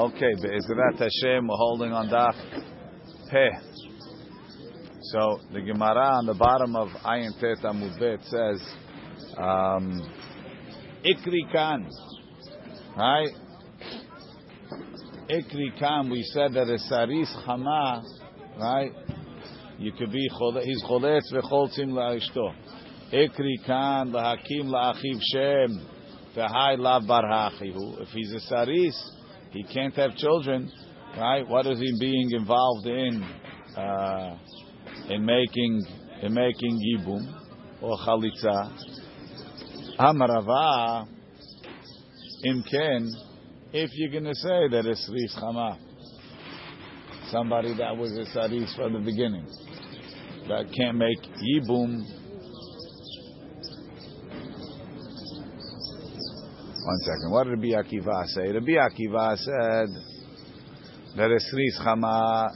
Okay, Be'ezrat Hashem, we're holding on Daf Peh. So the Gemara on the bottom of Ayin Tet Amud Bet says, um, Ikri Kan, right? Ikri Kan, we said that a Saris Chama, right? You could be, he's Choletz v'choltzim la'ishto. Ikri Kan, lahakim la'achiv Shem, v'hai hachihu. If he's a Saris, he can't have children, right? What is he being involved in? Uh, in making in making yibum or chalitza. Amarava imken. If you're going to say that it's ris chama, somebody that was a saris from the beginning that can't make yibum. One second. What did Rabbi Akiva say? Rabbi Akiva said that a sris chama,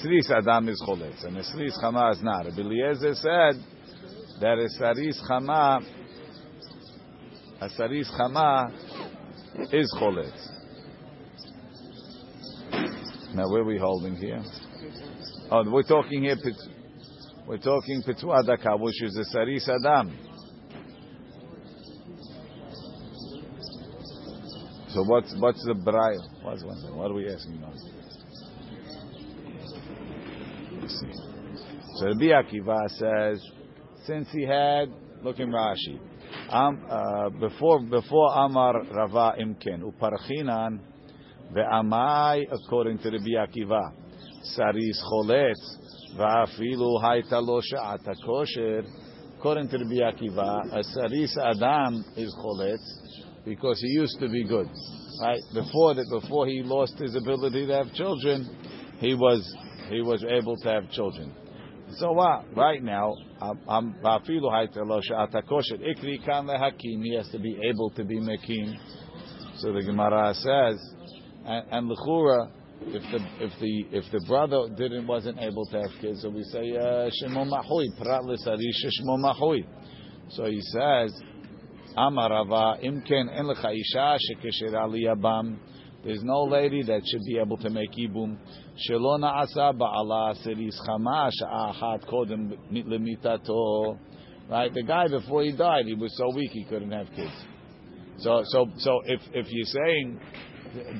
sris adam is choletz, and a sris chama is not. Rabbi Eliezer said that a saris chama, a saris chama is choletz. Now, where are we holding here? Oh, we're talking here. We're talking pitu adaka, which is a saris adam. So what's what's the braille? What's one thing? What are we asking now? So Rabbi Akiva says, since he had, look in Rashi, um, uh, before before Amar Rava Imken Uparchinan ve'amai according to Rabbi Akiva, Saris Choletz va'afilu hayta lo kosher. According to Rabbi Akiva, a Saris Adam is Choletz because he used to be good. Right before that, before he lost his ability to have children, he was he was able to have children. So what? Right now, I'm He has to be able to be mekim. So the Gemara says, and, and lechura, if the if the if the brother didn't wasn't able to have kids, so we say shemo mahui prat l'sarish mahui. So he says Imken en lecha isha. There's no lady that should be able to make ibum. Shelo na'asa ba'ala seris chama sha'achat kodem lemitato. Right, the guy before he died, he was so weak he couldn't have kids. So, so, so if if you're saying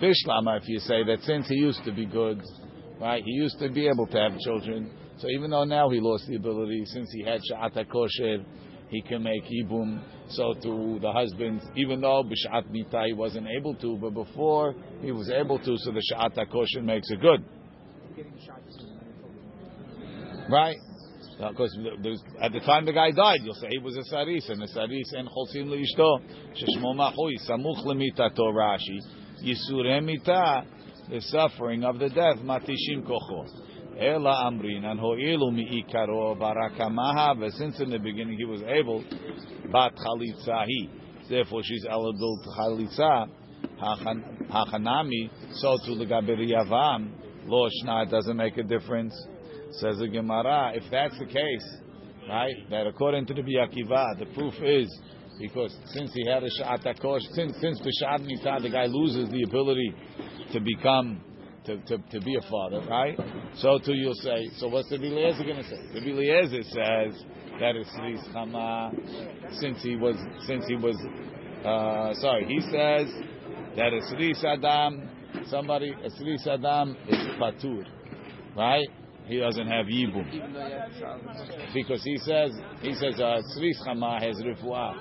bishlama, if you say that since he used to be good, right, he used to be able to have children. So even though now he lost the ability, since he had sha'ata kosher, he can make ibum. So to the husband, even though b'shat mita he wasn't able to, but before he was able to, so the shat kosher makes it good. Right? Because at the time the guy died, you'll say he was a saris, and a saris en cholsim leishto sheshmo machui samuch lemitato Rashi yisurem mita the suffering of the death matishim kocho. Ela amrin and ho'ilu barakamaha. But since in the beginning he was able, bat chalitzahi. Therefore she's eligible to chalitza. Hachanami. So to the gaberiyavam. Lo shna. It doesn't make a difference. Says the Gemara. If that's the case, right? That according to the Biyakiva, the proof is because since he had a sha'at since since b'sha'at mita, the guy loses the ability to become to, to, to be a father, right? So too you'll say, so what's the Eliezer going to say? The Eliezer says that is Sris Chama, since he was, since he was, uh, sorry, he says that is Sris Adam, somebody, Sris Adam is Patur, right? He doesn't have Yibum. Because he says, he says, uh, Sris Chama has Rifuah.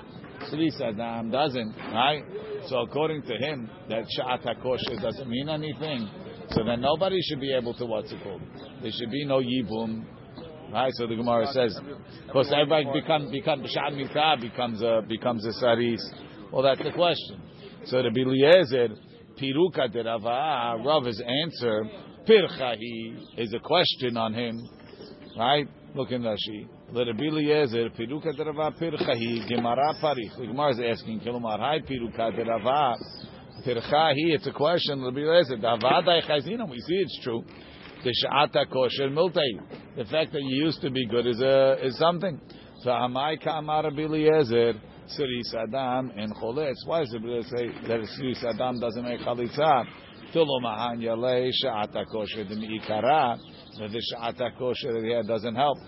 Sris Adam doesn't, right? So according to him, that Sha'at HaKosher doesn't mean anything. So then nobody should be able to what's it called? There should be no yibum. Right, so the Gemara says, because everybody become become b'shad mikra becomes a becomes a saris. Well, that's the question. So the Biliezer piruka de Rava, Rav's answer pirchahi is a question on him. Right, look in Rashi. Be Eliezer piruka de Rava pirchahi gemara parich. The Gemara is asking kilomar hi piruka de Rava. Tirchahi, it's a question. We see it's true. The sha'ata kosher miltei. The fact that you used to be good is a is something. So amai kamar biliezer siris adam and choletz. Why does it say that siris adam doesn't make chalitza? Tilo mahan yalei she'ata kosher the mi'ikara. The she'ata kosher here doesn't help.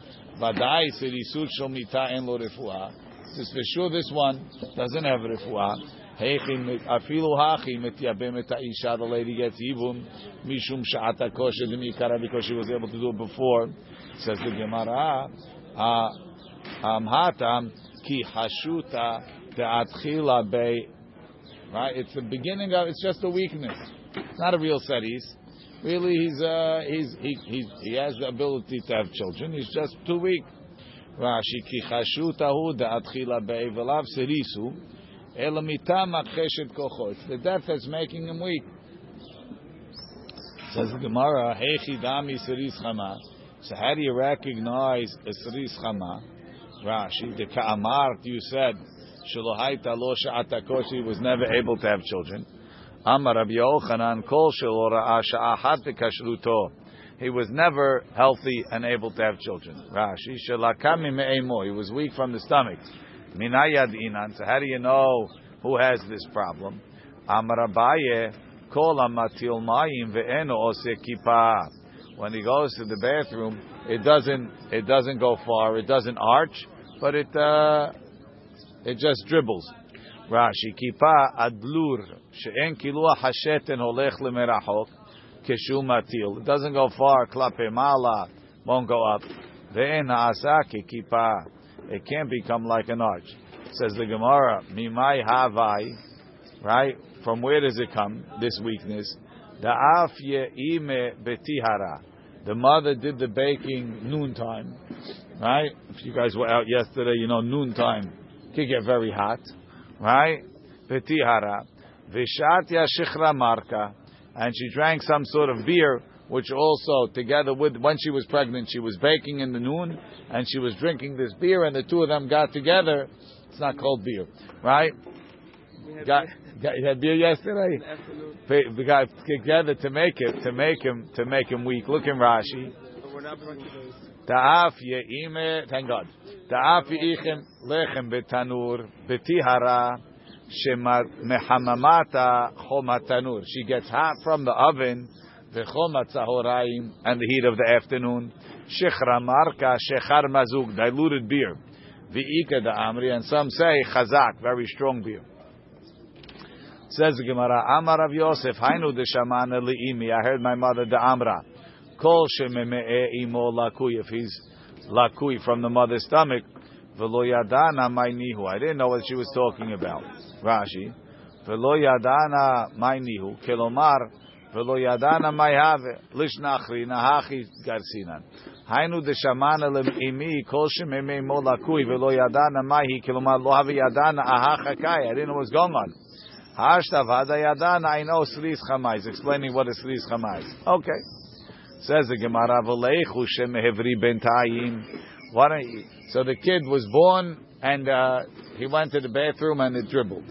Vadai sirisut shel mita en lo refuah. This for sure this one doesn't have refuah. Afilu hachi mityabe et isha. The lady gets even mishum she'ata kosher the mi'ikara because she was able to do it before. Says the Gemara. Amhatam ki hashuta de'atchila be. Right, it's the beginning of. It's just a weakness. It's not a real saris. Really, he's uh, he's he he he has the ability to have children. He's just too weak. Rashi ki chashutahu de'atchila be velav serisu. It's the death that's making him weak. Says the Gemara, Hechi dami seris chama. So how do you recognize a seris chama? Rashi, the ka'amart you said, Shalohaita lo she'atakoshi was never able to have children. Amar Rabbi Yochanan kol shelo ra'a sha'ahat kashruto. He was never healthy and able to have children. Rashi, shalakami me'emo. He was weak from the stomach. Minayad inan. So how do you know who has this problem? Amar Abaye kol amatil mayim ve'eno ose kippah. When he goes to the bathroom, it doesn't it doesn't go far. It doesn't arch but it uh, it just dribbles. Rashi kipa adlur she'en kilua hasheten holech lemerachok keshum atil. It doesn't go far. Klape mala won't go up. Ve'en ha'asaki kipa. It can't become like an arch. Says the Gemara, mimai havai. Right? From where does it come? This weakness. The Da'af ye'ime betihara. The mother did the baking noontime. Right? If you guys were out yesterday, you know noontime can get very hot. Right? Petihara. Vishatya shichra marka. And she drank some sort of beer, which also, together with, when she was pregnant, she was baking in the noon, and she was drinking this beer, and the two of them got together. It's not called beer. Right? Got, got, you had beer yesterday. We got together to make it, to make him, to make him weak. Look in Rashi. Ta'af ye'ime, thank God. Ta'af ye'ichem lechem betanur betihara shemechamamata chomat tanur. She gets hot from the oven, the chomat zahoraim, and the heat of the afternoon. Shechra marka shechar mazug, diluted beer. V'ika da amri, and some say chazak, very strong beer. Says the Gemara, Amar Rav Yosef, Hainu de shamana li'imi. I heard my mother the Amra. Kol shememe'e imo lakui. If he's lakui from the mother's stomach, v'lo yadana my nihu. I didn't know what she was talking about. Rashi. V'lo yadana my nihu. Kelomar. Yadana mayhave. Lishnachri nahachi garsinan. Hainu de shamana imi kol shememe'e imo lakui. V'lo yadana mayhi. Kelomar lo have yadana ahachakai. I didn't know what was going on. I know. Explaining what is Sris Chamais. Okay. Says the Gemara, V'leichu bentayim. So the kid was born and uh, he went to the bathroom and it dribbled.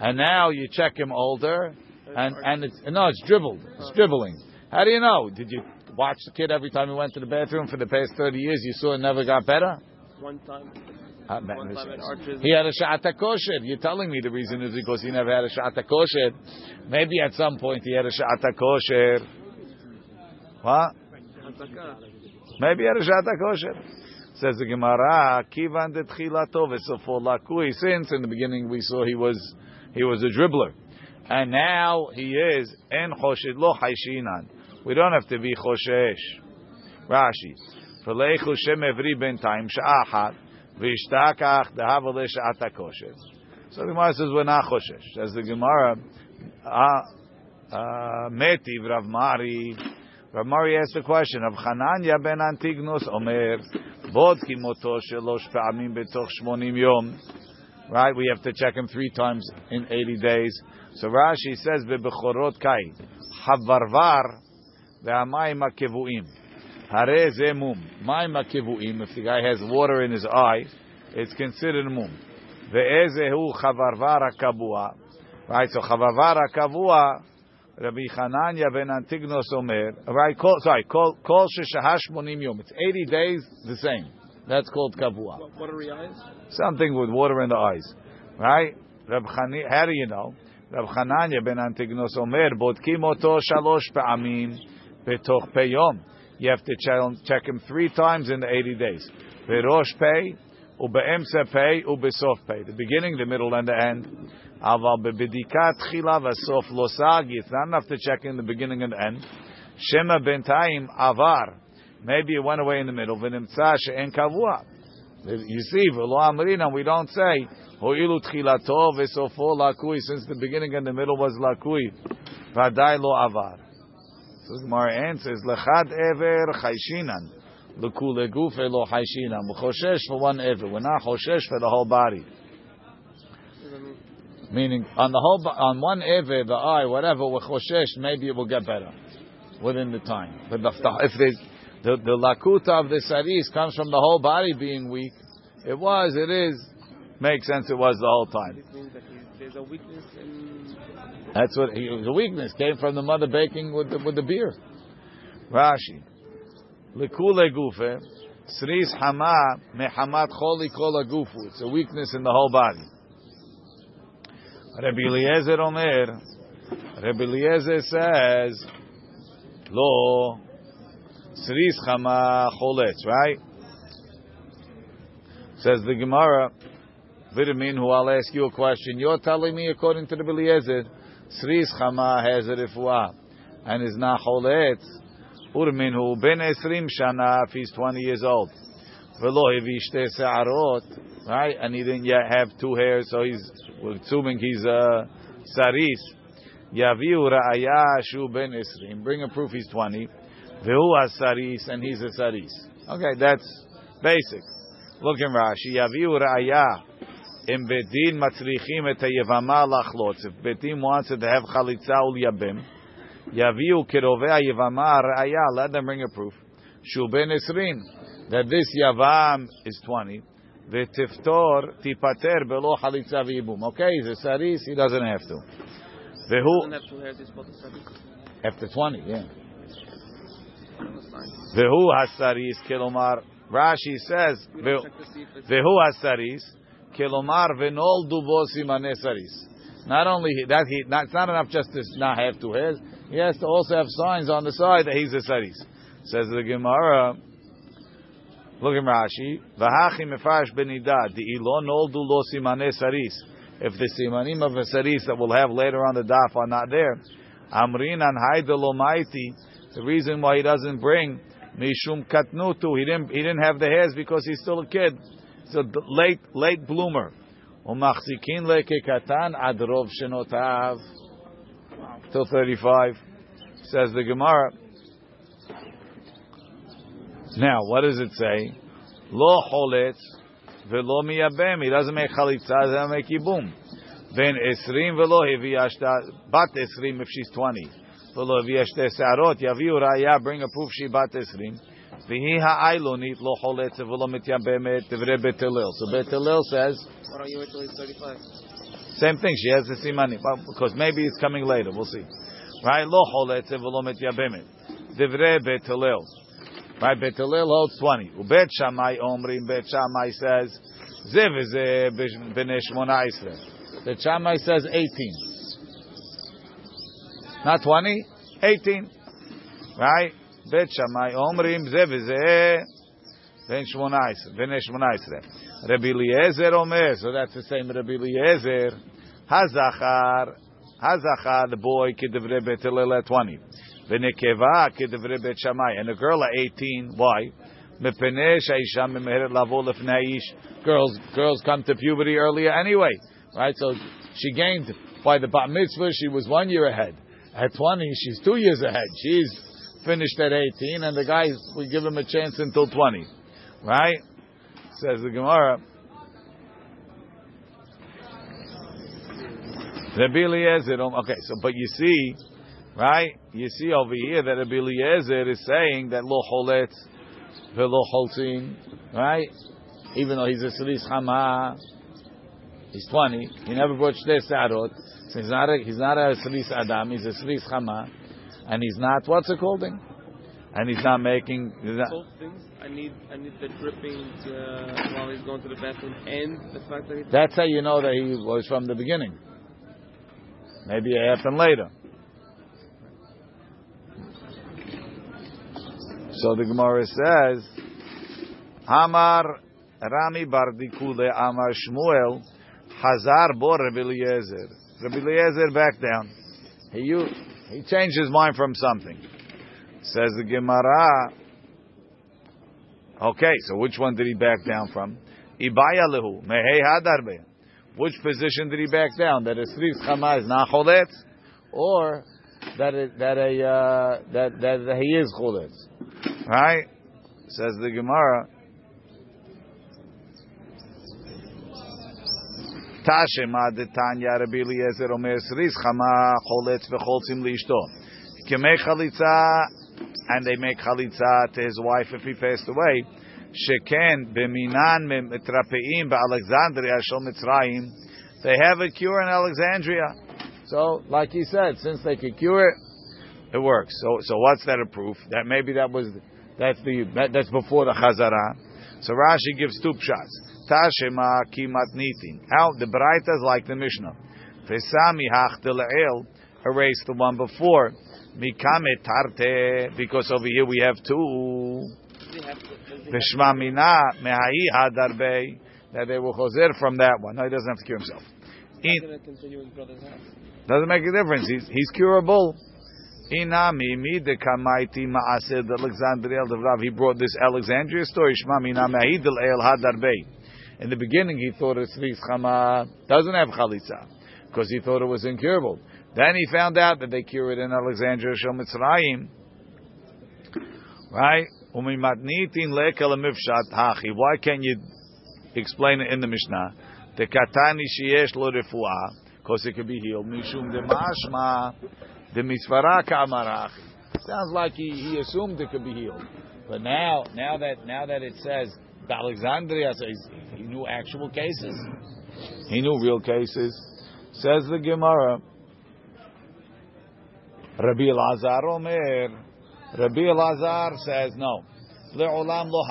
And now you check him older and, and it's, no, it's dribbled. It's dribbling. How do you know? Did you watch the kid every time he went to the bathroom for the past 30 years? You saw it never got better? One time. Uh, One time at Arches. he had a sha'ata kosher. You're telling me the reason is because he never had a sha'ata kosher. Maybe at some point he had a sha'ata kosher. What? Maybe he had a sha'ata kosher. Says the Gemara, kivan de tchilato v'sofo lakui. Since in the beginning we saw he was he was a dribbler, and now he is en choshed lo haishinan. We don't have to be choshesh. Rashi, v'leichu shem evri ben time sha'achat v'ishtakach dehav le sha'ata kosher. So the Gemara says we're not choshesh. Says the Gemara, uh, uh, metiv Rav Mari. Rav Mari asked the question of Chananya ben Antignos Omer, Bod ki moto shelosh pa'amim betoch shmonim yom. Right, we have to check him three times in 80 days. So Rashi says, Bebechorot kai, Havarvar, ve'amayim ha'kevuim. Hare ze mum. Mayim ha'kevuim, if the guy has water in his eye, it's considered mum. Ve'ezehu chavarvar ha'kavua. Right, so chavarvar ha'kavua, Rabbi Chananya ben Antignos Omer, right, call, sorry, call, call sheshahash monim yom. It's 80 days, the same. That's called kavua. Are eyes? Something with water in the eyes. Right? Rabbi Chani, how do you know? Rav Chananya ben Antignos Omer, Bodkim oto shalosh pa'amim betoch peyom. You have to check, him three times in the 80 days. Berosh pay, ubeemse pay, ubesof pay. The beginning, the middle, and the end. Aval bebedikat chila vasof losagi. It's not enough to check in the beginning and the end. Shema bentaim avar. Maybe it went away in the middle. V'nimtza she'en kavua. You see, v'lo amrina, we don't say, ho'ilu tchilato v'sofo lakui, since the beginning and the middle was lakui. V'adai lo avar. So Gemara answers, lechad ever chayshinan. L'kule gufe lo chayshinan. Choshesh for one ever. We're not choshesh for the whole body. Meaning, on the whole, on one ever, the eye, whatever, we're choshesh, maybe it will get better within the time. But if there's, the, the lakuta of the saris comes from the whole body being weak. It was, it is, makes sense. It was the whole time. That's what he, the weakness came from the mother baking with the, with the beer. Rashi, lekule gufe, sris hama mehamat choli kol gufu. It's a weakness in the whole body. Rabbi Eliezer Omer, Rabbi Eliezer says, lo sris hama choletz, right? Says the Gemara, Vitamin, who I'll ask you a question. You're telling me, according to the Eliezer, Sris Chama has a refuah and is not choletz. Urmin who ben esrim shana if he's 20 years old. Velo hivishte se'arot, right? And he didn't yet have two hairs, so he's assuming he's a saris. Yaviu ra'aya shu ben esrim. Bring a proof he's 20. Vehu saris and he's a saris. Okay, that's basic. Look in Rashi. Yaviu ra'aya. Im bedin matzrichim et hayevama lachlotz. If bedin wants to have chalitza ul yabim, yaviu kirovei hayevama ra'aya. Let them bring a proof. Shu ben esrim. That this yavam is 20. V'tiftor tipater belo chalitza v'yibum. Okay, he's a saris, he doesn't have to. Doesn't Vehu, have two hairs, he's to after 20, yeah. Vehu hasaris kilomar. Rashi says, Vehu- don't check to see if it's. Hasaris, kilomar venoldu bo simane saris. Not only that, he not, it's not enough just to not have two hairs. He has to also have signs on the side that he's a saris. Says the Gemara. Look at Rashi. Vahachi mefarish benida di ilo noldu lo simane saris. If the simanim of a saris that we'll have later on the daf are not there, amrin an haidelo maiti. The reason why he doesn't bring mishum katnutu, he didn't he didn't have the hairs because he's still a kid. He's a late late bloomer. Shenotav till thirty five. Says the Gemara. Now, what does it say? Lo choletz velo miyabem. He doesn't make chalitza, doesn't make yibum. Then esrim velo hiviyashta bat esrim if she's twenty. Velo hiviyashte se'arot yaviu raya. Bring a proof she bat esrim. V'hi ha'ailonit lo choletz velo mityabemet devre Bet Hillel. So Bet Hillel says Why don't you wait he's 35? same thing. She has the simani well, because maybe it's coming later. We'll see. Right? Lo choletz velo mityabemet devre Bet Hillel. Right, Bet Hillel holds 20. Ubet Shammai Omrim, Bet Shammai says, Zev is b'nei shmona isra. Bet Shammai says 18. Not 20, 18. Right? Bet Shammai Omrim, isra, b'nei shmona isra. Rabbi Eliezer Omer, so that's the same Rabbi Eliezer. Hazachar, Hazachar, the boy, Hillel at 20. V'nekeva kedivre bet Shammai. And a girl at 18, why? Girls, girls come to puberty earlier anyway, right? So she gained by the bat mitzvah. She was one year ahead. At 20, she's two years ahead. She's finished at 18, and the guys we give him a chance until 20, right? Says the Gemara. Rabbi Eliezer, um, okay, so but you see, right? You see over here that Rabbi Eliezer is saying that lo choletz velo cholzin, right? Even though he's a Sris Chama, he's 20, he never brought Shtei Sarot, so he's not a, he's not a Sris Adam, he's a Sris Chama, and he's not, what's it called? thing? And he's not making, he's not, Both things. I need, I need the dripping uh, while he's going to the bathroom, and the fact that that's how you know that he was from the beginning. Maybe it happened later. So the Gemara says, Hamar Rami bar Dikuli Amar Shmuel Hazar Bo Rabbi Eliezer. Rabbi Eliezer back down. He, he changed his mind from something. Says the Gemara. Okay, so which one did he back down from? Ibaya lehu mehei hadarbe. Which position did he back down? That a sris chama is not choletz, or that it, that a uh, that, that that he is choletz, right? Says the Gemara. Rabbi Eliezer Omer Chama Choletz Chalitza, and they make Chalitza to his wife if he passed away. Sheken b'minan shel Mitzrayim. They have a cure in Alexandria. So, like he said, since they could cure it, it works. So, so what's that a proof? That maybe that was that's the that, that's before the Chazara. So Rashi gives two shots. Tashema kimat nitin. How the Braitas like the Mishnah. Vesami hachtel erase the one before. Mikame tarte because over here we have two. Does he have to- does he have Veshma mina mehai that they will chozer from that one. No, he doesn't have to cure himself. In, going to continue his brother's house. doesn't make a difference. He's he's curable. Inami mi de kamaiti maaseh de Alexandria el Rav. He brought this Alexandria story. Shma mina mehai del el hadarbe. In the beginning, he thought it's Tzvis Chama doesn't have chalitza because he thought it was incurable. Then he found out that they cure it in Alexandria Shel Mitzrayim. Right? Why can't you explain it in the Mishnah? The katani sheyesh lo refuah, because it could be healed. Mishum de mashma de kamarachi. Sounds like he, he assumed it could be healed, but now now that now that it says Alexandria, so he knew actual cases. He knew real cases. Says the Gemara. Rabbi Elazar Omer. Rabbi Elazar says no. Le'olam lo.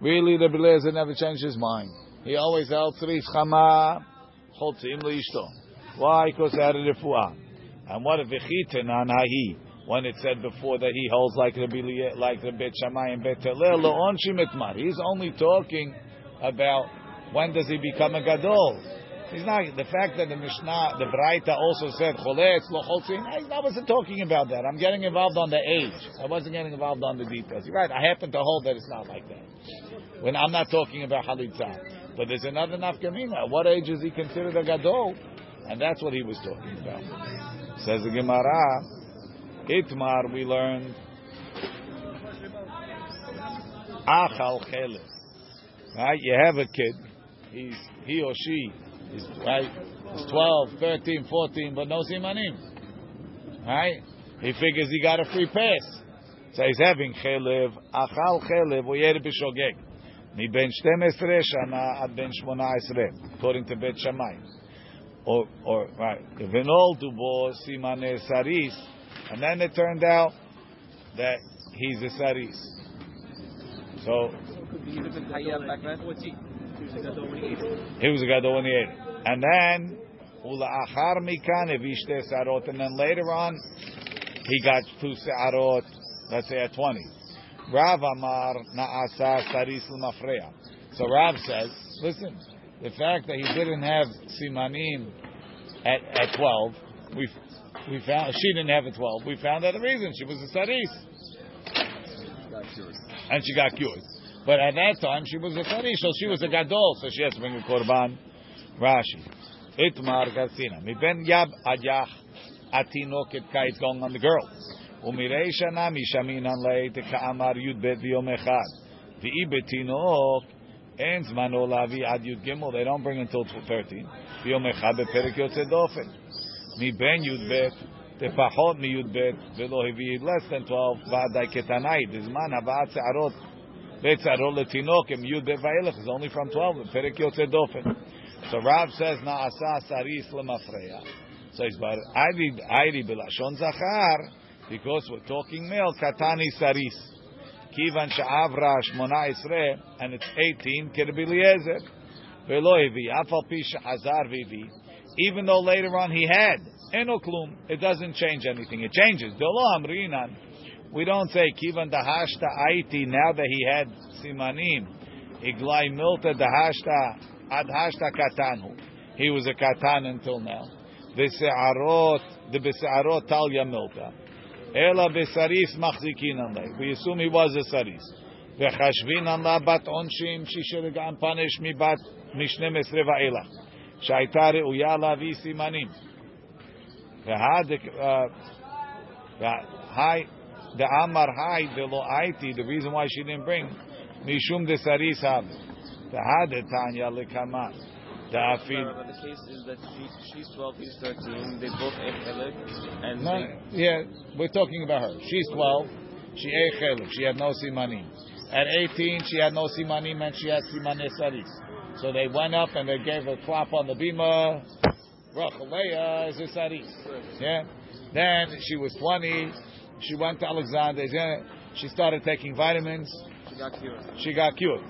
Really, Rabbi Elazar never changed his mind. He always held tzrif chama leishto. Why? Because out of refuah. And what if v'chiten hahi? When it said before that he holds like Rabbi like the Bet Shammai and Bet etmar. He's only talking about when does he become a gadol. He's not the fact that the Mishnah, the Braita also said choletz lo choltzim. I wasn't talking about that. I'm getting involved on the age. I wasn't getting involved on the details. You're right. I happen to hold that it's not like that. When I'm not talking about halitza, but there's another nafkamina. At what age is he considered a gadol? And that's what he was talking about. Says the Gemara, Itmar we learned achal chelet. Right? You have a kid. He's he or she is right. He's 12, 13, 14, but no simanim. Right? He figures he got a free pass. So he's having chelev, achal chelev, or yer b'shogeg. Ben 12 shana ad ben 18, according to Bet Shammai. Or, or, right, v'nol dubo simane saris, and then it turned out that he's a saris. So, he was a gadol when he ate it. And then, ula'achar mikan evishte sarot, and then later on, he got two sarot, let's say at 20. Rav Amar na'asa saris l'mafreya. So Rav says, listen, the fact that he didn't have simanim at, at 12, we we found she didn't have a 12. We found out the reason. She was a saris. And she got cured. But at that time, she was a saris, so she was a gadol, so she has to bring a korban. Rashi. Itmar Garsina. Miben Yab Adjach Atinoket Kait going on the girl. Shana Mishaminan Leit Ka'amar Yud Bet V'yom Echad. V'i En Zmano Lavi Ad Yud Gimel. They don't bring until 13. V'yom Echad Beperek Yotze Dofen. מבין י"ב, לפחות מי"ב, ולא הביא less than 12, ועדיי כתנאי, בזמן הבאת שערות וצערו לתינוק, עם י"ב ואילך, is only from 12, בפרק יוצא דופן. So Rav says, נעשה סריס למפרע. So he's about, היידי בלשון זכר, because we're talking male, קטני סריס. כיוון שעברה 18, and it's 18, כרבי אליעזר. ולא הביא, אף על פי שחזר והביא, even though later on he had Eno klum. It doesn't change anything. It changes. We don't say kivan dahashta aiti now that he had simanim. Iglai milta dahashta adhashta katanu. He was a katan until now. The b'se'arot talya milta. Ela b'saris machzikin. We assume he was a saris. V'chashvin la bat onshim. She should have gotten punished mi bat esre va'elach. Shaitar uya lavi simanim. V'had high the Amar Hai the Lo Aiti, the reason why she didn't bring Mishum de Saris Have. The Had Tanya Lekaman. The case is that she, she's 12, he's 13. They both ate and No, they, yeah, we're talking about her. She's 12. She ate chelik. She had no simanim. At 18, she had no simanim and she had simane saris. So they went up and they gave her a clap on the bima. Rachaleya is a saris. Yeah. Then she was 20. She went to Alexander. yeah, She started taking vitamins. she got cured. She got cured.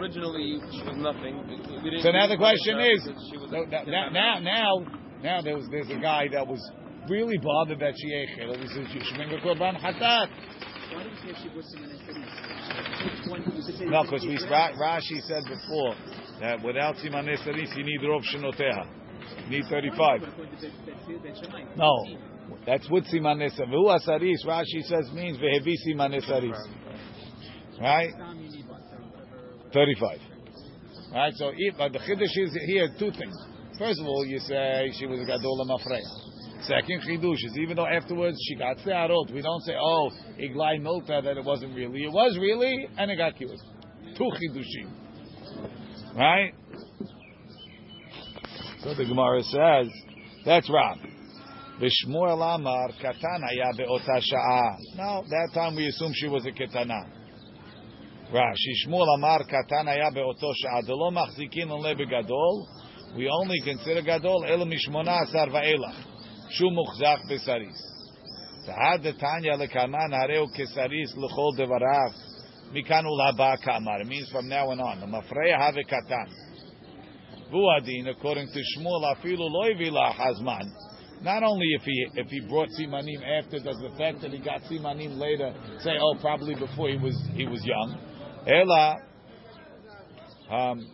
Originally, she was nothing. We- we didn't- So now the question know is, that she was no, now, now, now, now there was, there's a guy that was really bothered that she ate chilul. He says, you a korban hatat. Why did you say she was Simon Esseris? No, because we Ra- Rashi said before that without simanei saris you need rov shenoteha. You need 35. No, that's with simanei saris. V'hu asaris, Rashi says means vehevi simanei saris. Right? 35. Right? So but the chiddush is here two things. First of all, you say she was a gadola mafreya. Second chidush is even though afterwards she got se'arot, we don't say, oh, iglai milta, that it wasn't really. It was really, and it got cured. Two chidushim. Right? So the Gemara says, that's Rab. V'shmuel amar katan haya be'ota sha'a. Now, that time we assume she was a ketana. Rashi Shmuel Amar Katan Haya Beoto Sha'ad Lo Machzikin Le Begadol. We only consider Gadol El Mishmona Asar Va'elach. Shu Muchzach Besaris. Ta'ad Tanya Lekaman Hareu Kesaris L'chol Devarav. Mikan Ulaba Kamar. Means from now on on. Mafreya Have Katan. Vuadin, according to Afilu Loi Vila Hazman. Not only if he if he brought simanim after, does the fact that he got simanim later say, oh, probably before he was he was young. Ela um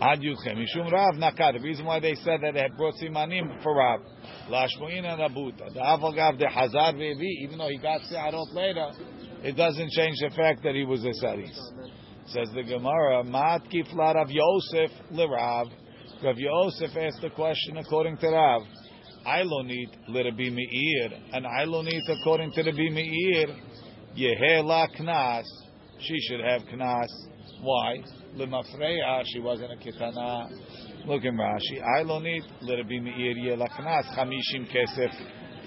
Ad Yudchem. Mishum Rav Nakar. The reason why they said that they had brought simanim for Rav. and Rabuta. The Avagav de Hazar Vevi, even though he got Se'arot later, it doesn't change the fact that he was a Saris. Says the Gemara, Mat Kifla Rav Yosef Lirav. Rav Yosef asked the question according to Rav. Ailonit Lirabi Meir. And Ailonit according to Rabbi Meir. Yehela Knas. She should have Knas. Why? Lemafreya, she wasn't a Kitana. Look in Rashi. Ailonit Lirabi Meir Yehela Knas. Chamishim Kesef.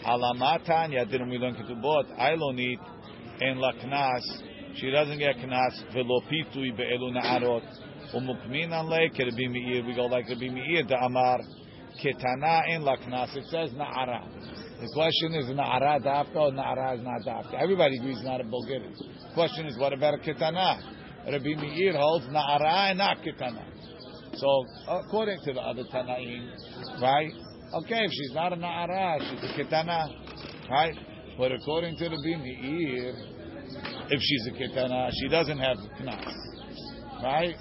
Alamatanya. Didn't we learn Ketubot? Ailonit and La Knas. She doesn't get Knas. Velo Pitui Be'elu Na'arot. Umukminan le Rabbi Meir. We go like Rabbi Meir. The Amar. Ketana in La Knas. It says Na'ara. The question is Na'ara Dafka or Na'ara is not Dafka. Everybody agrees not a Bulgarian. The question is what about a Ketana? Rabbi Meir holds Na'ara and not Ketana. So according to the other Tanaim, right? Okay, if she's not a Na'ara, she's a Ketana, right? But according to Rabbi Meir, if she's a Ketana, she doesn't have Knas, right?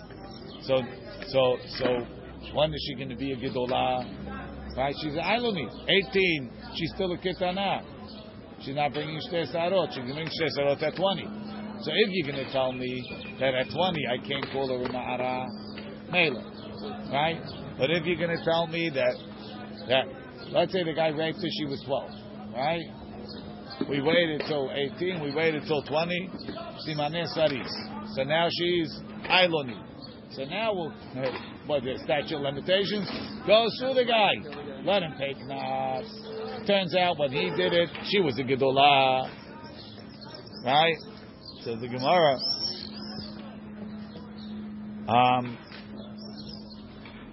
So, so, so, when is she going to be a Gedolah? Right? She's an Ailoni. 18. She's still a Ketana. She's not bringing Shtei Sarot. She's bringing Shtei Sarot at 20. So if you're going to tell me that at 20 I can't call her a Na'ara, Mela. Right? But if you're going to tell me that, that, let's say the guy raped her, she was 12. Right? We waited till 18, we waited till 20. Simaneh Saris. So now she's Ailoni. So now we'll, what, the statute of limitations? Go sue the guy. Let him pay knas. Turns out when he did it, she was a gedolah. Right? So the Gemara. Um,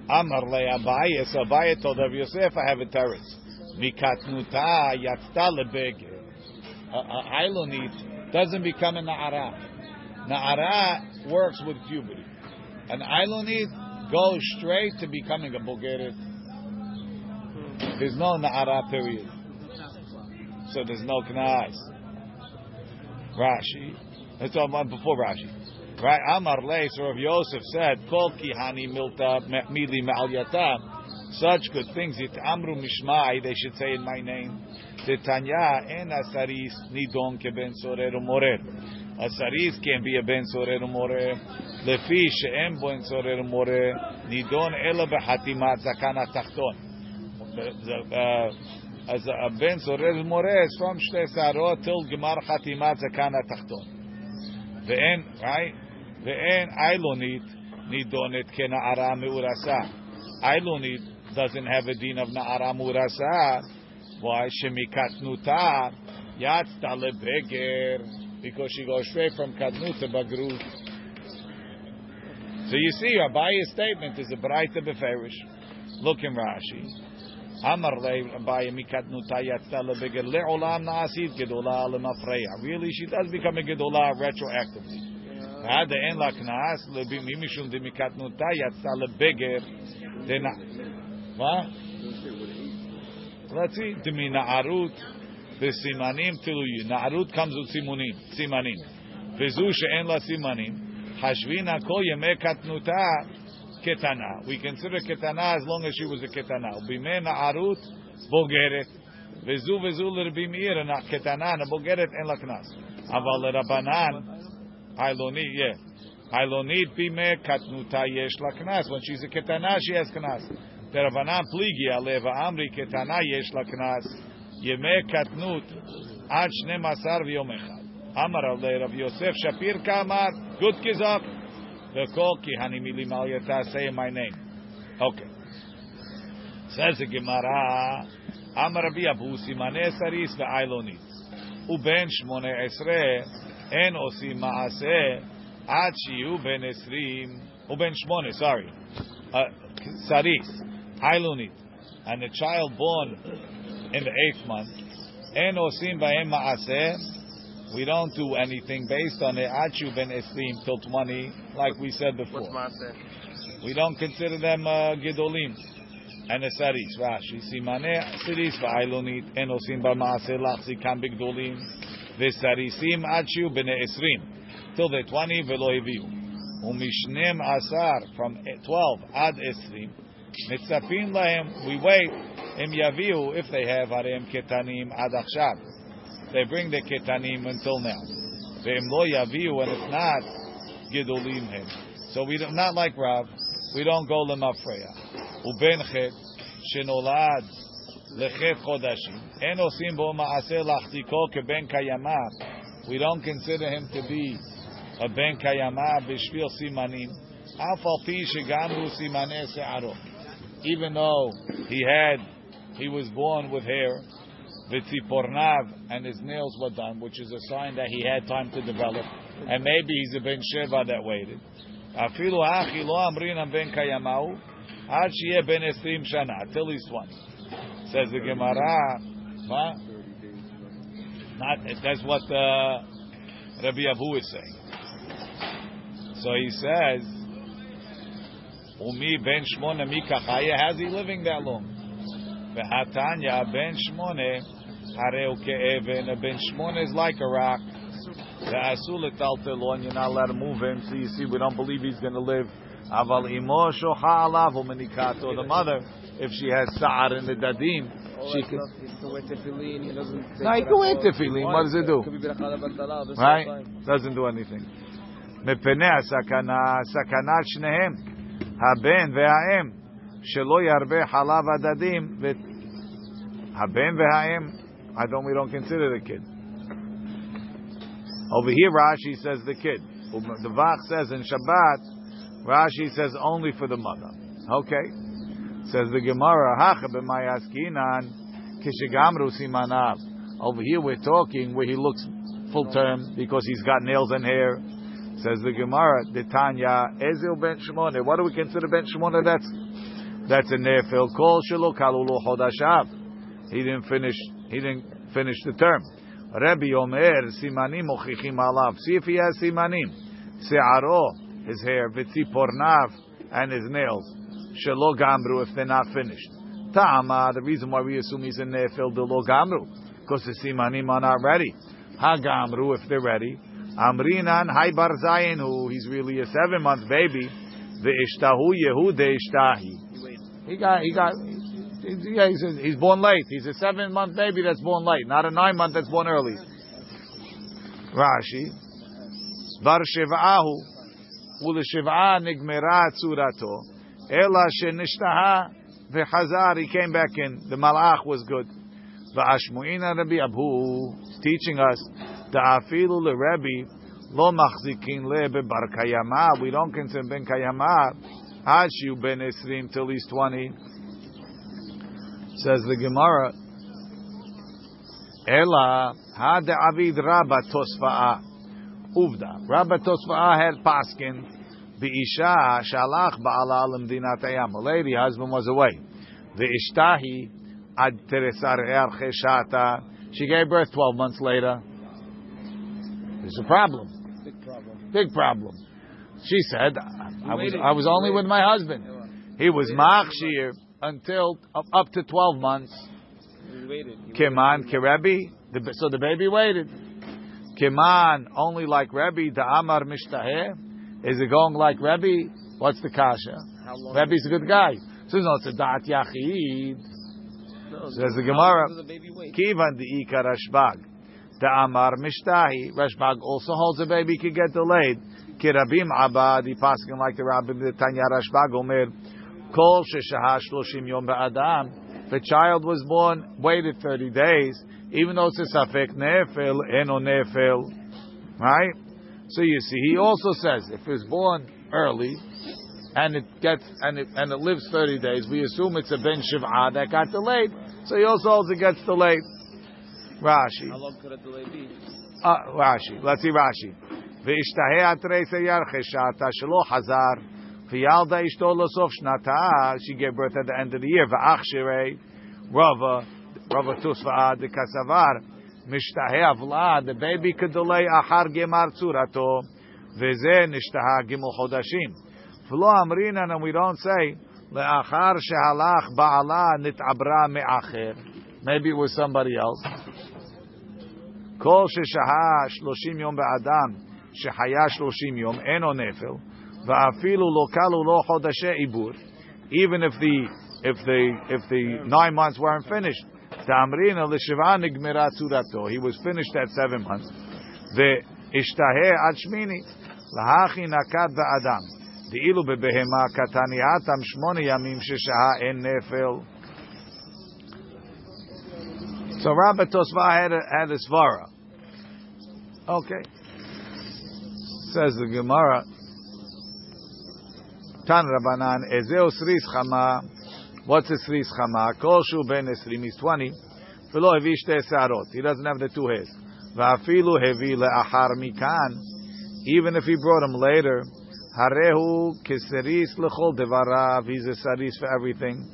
Amar le Abaye. So Abaye told Rav Yosef, I have a teretz. Mikatnuta yatzta lebege. Ailonit doesn't become a na'ara. Na'ara works with puberty. An Ailonit goes straight to becoming a bogeret. There's no na'ara period. So there's no knas. Rashi. That's all before Rashi. Right? Amar Leis, Rav Yosef said, Kol kihani milta mili ma'al Such good things, it amru mishmai, they should say in my name. The Tanya en asaris nidon ke ben sorer umorer. Asaris can be a ben sorer umorer. Lefi she'em ben sorer umorer. Nidon ela behatimat zakana tachton. Uh, as a ben sorer umorer is from shte sarot till gemar chatimat the Ve'en, right? Ve'en ailonit nidonet kena'ara me'urasa. Ailonit doesn't have a din of na'ara me'urasa. Why? Shemikatnuta yatzta lebeger. Because she goes away from katnut to bagrut. So you see, Abaya's statement is a Braita beferish. Look in Rashi. אמר ליה אביי מקטנותה יצא לבגד לעולם נעשית גדולה למפרע. Really, she does become a גדולה retroactively. עד אין לה קנס, משום דמקטנותה יצא לבגר דנא. מה? Let's see, דמנערות וסימנים תלויים. נערות comes סימונים, סימנים. וזו שאין לה סימנים, חשבינה כל ימי קטנותה ketana. We consider ketana as long as she was a ketana. B'mei na'arut bogeret. V'zu l'rbi meir na ketana na bogeret en la knas. Aval l'rabanan Ailonit, yeah. Ailonit b'mei katnuta yesh la knas. When she's a ketana, she has knas. Terabanan pligi aleva amri ketana yesh la knas yeme katnut ad shne masar v'yom. Amar ale Rav Yosef Shapir kamar good kizak v'kol ki hanimili mal yata say my name. Okay. Says the Gemara. Amar Rabbi Abu Simane Saris ve'ailonit. Uben shmone esre en osim shiu ben esrim. Uben shmone, sorry. Uh, saris. Ailunit, and a child born in the eighth month, en osim ba'em ma'aseh, we don't do anything based on it. Achu ben esrim till 20, like we said before. We don't consider them uh, gedolim. And a saris, Rashi, simane saris va'ailunit, en osim ba'ma'aseh lachzi kam bigdolim, v'sarisim achu ben esrim, till they're 20, v'lo eviu. Umishnem asar, from 12 ad esrim, Mitzapin lahem, we wait, im yaviu, if they have harem ketanim ad achshav. They bring the ketanim until now. Ve'im lo yaviu, and if not, gidolim him. So we don't, like Rav, we don't go lemafreya. Uben chet, shenolad, lechet chodashim, en osim bo ma'aseh lachtiko keben kayama. We don't consider him to be a ben kayama b'shvil simanim. Pi shegamru even though he had, he was born with hair, v'tzipornav, and his nails were done, which is a sign that he had time to develop, and maybe he's a ben sheva that waited. Afilu achi lo amrin ben kayamau, ad shiyeh ben esrim shana, till he's 20. Says the Gemara, huh? Not, that's what uh, Rabbi Abu is saying. So he says, Umi ben shmona mikachaya. How's he living that long? Ve'atanya ben shmone hareu ke'even. A ben shmona is like a rock. Ve'asul etaltelon. You're not allowed to move him. So you see, we don't believe he's going to live. Aval imo shocha alav umenikato. The mother, if she has sa'ar in the dadim, she can. No, he can wear tefillin. What does it do? Right? Doesn't do anything. מפני הסכנה, סכנת שניהם. הבן והאם, שלא ירבה חלב הדדים, הבן והאם, I don't, we don't consider the kid. Over here, Rashi says the kid. The Vach says in Shabbat, Rashi says only for the mother. Okay. Says the Gemara, Hacha kishigamru simanav. Over here we're talking where he looks full term because he's got nails and hair. Says the Gemara, the Tanya, Ezil ben Shimon. What do we consider ben Shimon? That's that's a nefil. Kol shelo kalulu. He didn't finish. He didn't finish the term. Rabbi Omer simanim ochichim alav. See if he has simanim. Se'aro, his hair. Vitzipornav, and his nails. Shelo gamru if they're not finished. Ta'ama, the reason why we assume he's in nefil de lo gamru, because the simanim are not ready. Hagamru, if they're ready. Amrinan hay bar who he's really a seven month baby. The ishtahu yehu. He got he got yeah, he's, he's born late. He's a seven month baby that's born late, not a nine month that's born early. Rashi. Bar shiv'ahu. Uleshiv'ah nigmera tzurato. Ela shenishtaha v'chazar. He came back in. The malach was good. V'ashmu'ina Rabbi Abu. teaching us. Da'afilu leRabbi. Lo machzikin le bebar. We don't consider ben kayama. Hashu ben esrim till he's 20. Says the Gemara. Ela had avid rabba tosfa'a. Uvda. Rabba tosfa'a had paskin. Isha shalach ba'ala lemdinat ayam. A lady, husband was away. Ve'ishtahi ad teresar cheshata. She gave birth 12 months later. There's a problem. Big problem. Big problem. She said, I was, I was only with my husband. He was machshir until up, up to 12 months. He waited. He Kiman, Kerebi. The, so the baby waited. Kiman, only like Rebbe, the Amar Mishtaheh. Is it going like Rebbe? What's the kasha? Rebbe's a good guy. So no, it's a Dat Yachid. No, Says the Gemara. long does the baby wait? Kivan the Ika Rashbag. The Amar Mishtahi. Rashbag also holds a baby could get delayed. Kirabim Abad, he passing like the Rabbi the Tanya Rashbag Omer. Kol Yom Ba'adam. The child was born, waited 30 days, even though it's a Safek Nefel, Eno Nefel. Right? So you see, he also says, if it's born early, and it gets and it and it lives thirty days. We assume it's a ben shiv'ah that got delayed. So he also holds it gets delayed. Rashi, How long could a delay be? uh, Rashi. Let's see Rashi. Ve'ishtahe atrei seyar cheshata shelo hazar. Vialda Ishtolosof Shnata, she gave birth at the end of the year. Va'achshire, Rava, Rava Tusva'a de Kasavar, Mishtahe Avla, the baby could delay Ahar Gemar Tsurato, Veze Nishtaha Gimel Chodashim. Flo Amrinan, and we don't say, Le'achar Shehalach Ba'ala Nitabra Me'acher. Maybe it was somebody else. Kol Sheshaha Shloshim Yom Ba'adam, Shehaya Shloshim Yom, Eno Nefel. ואפילו לא כלו לו חודשי עיבור, even if the, if the, if the nine months weren't finished, תאמרינא לשבעה נגמרה צורתו, he was finished at seven months, והשתהה עד שמיני, להכי נקט באדם, דאילו בבהמה קטניאתם שמונה ימים ששהה אין נפל. So Rabbi Tosva had a, had a svara. Okay. Says the Gemara. Tan Rabbanan Ezeu Sris Chama. What's a Sris Chama? Kol Ben Esrim. He's 20. V'lo hevi sarot. He doesn't have the two hairs. Va'afilu hevi le'achar mikan. Even if he brought him later. Harehu keseris lechol devarav. He's a saris for everything.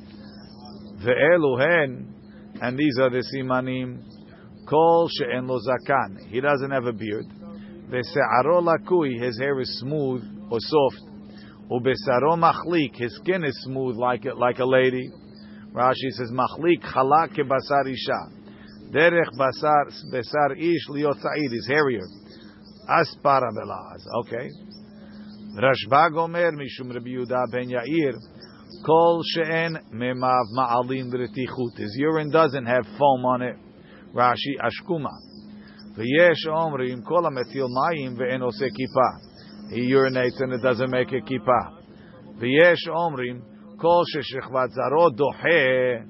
Ve'elu hen. And these are the simanim. Kol she'en lo zakan. He doesn't have a beard. Ve'se'aro lakui. His hair is smooth or soft. Ubesaro machlik. His skin is smooth like a, like a lady. Rashi says machlik chalak kebasar isha. Derech basar besar ish liot tza'ir. Is hairier. Aspara belaz. Okay. Rashbag omer mishum Rabbi Yehuda ben Yair. Kol she'en memav ma'alim v'retichut. His urine doesn't have foam on it. Rashi ashkuma. V'yesh omrim kol ha'metil mayim ve'en oseh kippah. He urinates and it doesn't make a kippah. V'yesh omrim kol she'shechvat zarot dohe.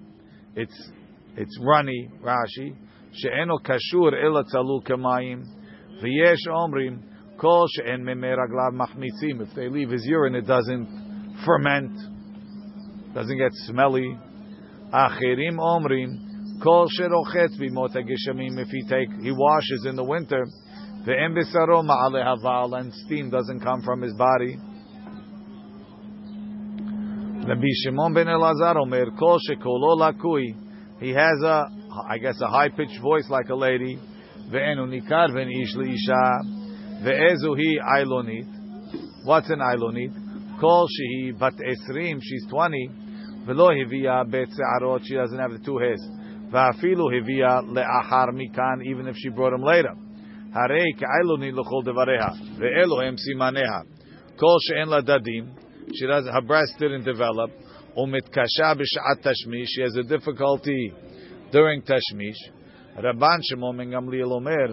It's it's runny. Rashi she'eno kashur ela tzalu kamayim. V'yesh omrim kol she'en memei raglav machmitzim. If they leave his urine, it doesn't ferment doesn't get smelly. Achirim omrim kol sherochetz geshamim. If he take he washes in the winter, haval and steam doesn't come from his body. Ben. He has a I guess a high pitched voice like a lady. What's an ailonit? She's 20. Velo hivia bet se'arot, she doesn't have the two hairs. Even if she brought him later. Devareha. Ve'elo hem simaneha. Kol she'en la dadim, she does her breast didn't develop. Umitkasha b'sha'at tashmish, she has a difficulty during. Rabban Shimon ben Gamliel Omer,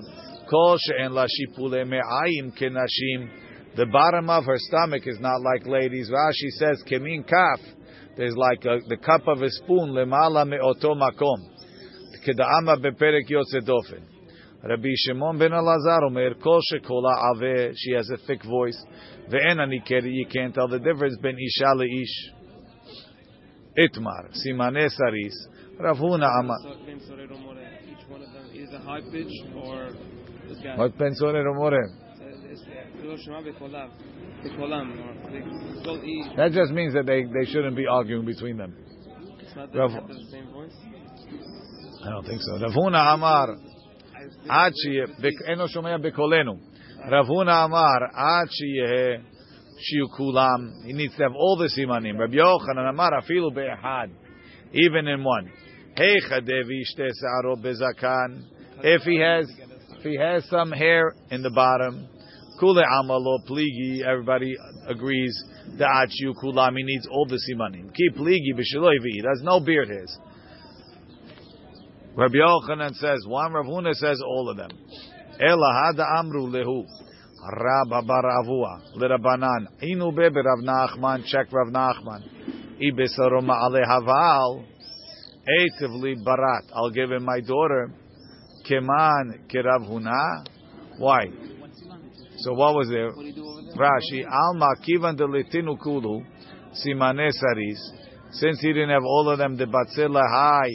Kol she'en la shipule me'ayim kenashim. The bottom of her stomach is not like ladies. Rashi says, kemin kaf. There's like a, the cup of a spoon, lemala me'oto makom. Keda'ama beperek yotze. Rabbi Shimon ben Elazar Omer, Kol shekola ave, she has a thick voice. Ve'en anikeri, you can't tell the difference ben isha le'ish. Itmar, simane saris. Rav Huna Amar. So, Ben Sorero More, each one of them is a high pitch or this guy. What pensore romore? Uh, uh, Lo Shema Bekolav. Bekolam, or they call each. That just means that they, they shouldn't be arguing between them. It's not that Rav- they have the same voice. I don't think so. Rav Huna Amar. עד שיהיה, בק- אינו שומע בקולנו. רב הונא אמר, עד שיהיה שיהיו כולם, he needs to have all the סימנים. רבי יוחנן אמר, אפילו באחד, even in one. היכא דבי שתי שערות בזקן, if he has, if he has some hair in the bottom, כולי עלמא לא פליגי, everybody agrees, דעד שיהיו כולם, he needs all the סימנים. כי פליגי בשלו הביא, he has no beard hairs. Rabbi Yochanan says one, Rav Huna says all of them. Ela hada amru lehu. Rab bar Avua lerabanan. Inu be Rav Nachman. Check Rav Nachman. Ibesaro ma'ale haval. Eitivli barat. I'll give him my daughter. Keman kerav Huna. Why? So what was there? Rashi, Alma kivan de litinu kulu, simane saris. Since he didn't have all of them, the batzela high,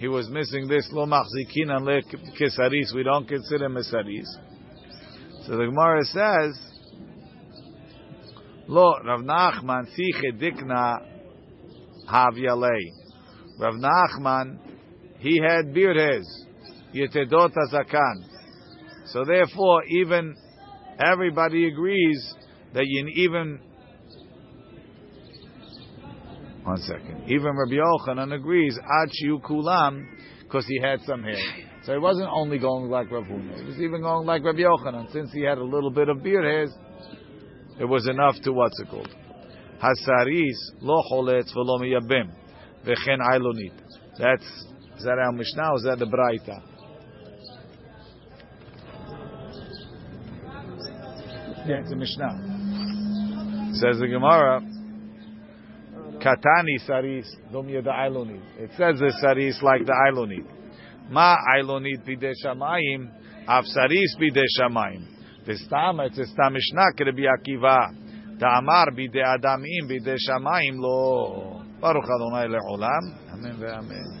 he was missing this lo machzikin le kesaris. We don't consider him a saris. So the Gemara says, Lo Rav Nachman siche dikna havyalei. Rav Nachman, he had beard hairs, yetedot azakan. So therefore, even everybody agrees that you even one second. Even Rabbi Yochanan agrees ad shiu kulam because he had some hair. So he wasn't only going like Rav Huna. He was even going like Rabbi Yochanan. Since he had a little bit of beard hairs, it was enough to what's it called? Hasaris lo choletz v'lo miyabim v'chen ailonit. That's is that our Mishnah or is that the Braita? Yeah, it's a Mishnah. Says the Gemara, Katani saris dom yeda. It says the saris like the ailonit. Ma ailonit bide shamayim, av saris bide shamayim. V'stam, it's a stam Mishnah, k'rebi Akiva. Ta'amar bide adamim bide shamayim lo. Baruch Adonai le'olam. Amen ve'amen.